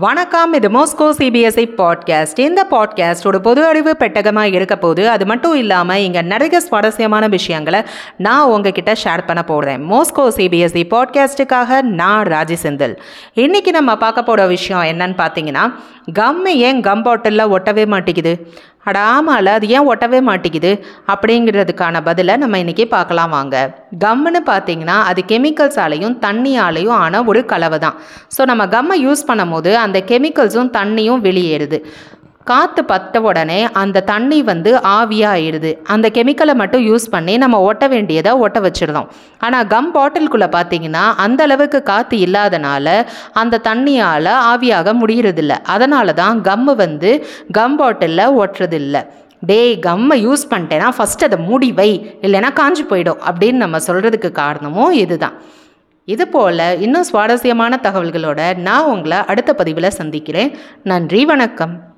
வணக்கம் இது மோஸ்கோ CBSE podcast இந்த பாட்காஸ்டோட பொது அறிவு பெட்டகமாக இருக்க போது அது மட்டும் இல்லாமல் இங்கே நிறைய சுவாரஸ்யமான விஷயங்களை நான் உங்ககிட்ட ஷேர் பண்ண போகிறேன் மோஸ்கோ சிபிஎஸ்இ பாட்காஸ்ட்டுக்காக நான் ராஜி செந்தில். இன்றைக்கி நம்ம பார்க்க போகிற விஷயம் என்னன்னு பார்த்தீங்கன்னா கம் ஏன் கம் பாட்டிலில் ஒட்டவே மாட்டேங்குது? அட அது ஏன் ஒட்டவே மாட்டேங்குது? அப்படிங்கிறதுக்கான பதிலை நம்ம இன்றைக்கி பார்க்கலாம் வாங்க. கம்முன்னு பார்த்தீங்கன்னா அது கெமிக்கல்ஸாலையும் தண்ணியாலையும் ஆன ஒரு கலவை தான் ஸோ நம்ம கம்மை யூஸ் பண்ணும்போது அந்த கெமிக்கல்ஸும் தண்ணியும் வெளியேறுது. காற்று பட்ட உடனே அந்த தண்ணி வந்து ஆவியாகிடுது அந்த கெமிக்கலை மட்டும் யூஸ் பண்ணி நம்ம ஒட்ட வேண்டியதை ஒட்ட வச்சிடலாம் ஆனால் கம் பாட்டிலுக்குள்ளே பார்த்தீங்கன்னா அந்த அளவுக்கு காற்று இல்லாதனால அந்த தண்ணியால் ஆவியாக முடியறதில்ல. அதனால தான் கம்மு வந்து கம் பாட்டிலில் ஒட்டுறதில்ல டேய் கம்மை யூஸ் பண்ணிட்டேன்னா ஃபஸ்ட் அதை மூடி வை. இல்லைன்னா காஞ்சி போயிடும். அப்படின்னு நம்ம சொல்கிறதுக்கு காரணமும் இதுதான். இது போல் இன்னும் சுவாரஸ்யமான தகவல்களோட நான் உங்களை அடுத்த பதிவில் சந்திக்கிறேன். நன்றி வணக்கம்.